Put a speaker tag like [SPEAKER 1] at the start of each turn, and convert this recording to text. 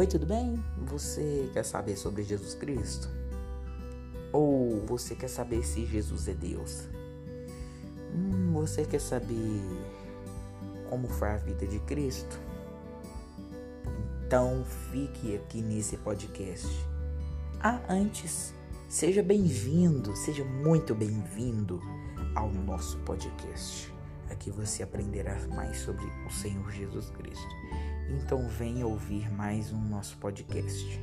[SPEAKER 1] Oi, tudo bem? Você quer saber sobre Jesus Cristo? Ou você quer saber se Jesus é Deus? Hum, você quer saber como foi a vida de Cristo? Então fique aqui nesse podcast. Ah, antes, seja bem-vindo, seja muito bem-vindo ao nosso podcast. Aqui você aprenderá mais sobre o Senhor Jesus Cristo. Então venha ouvir mais um nosso podcast.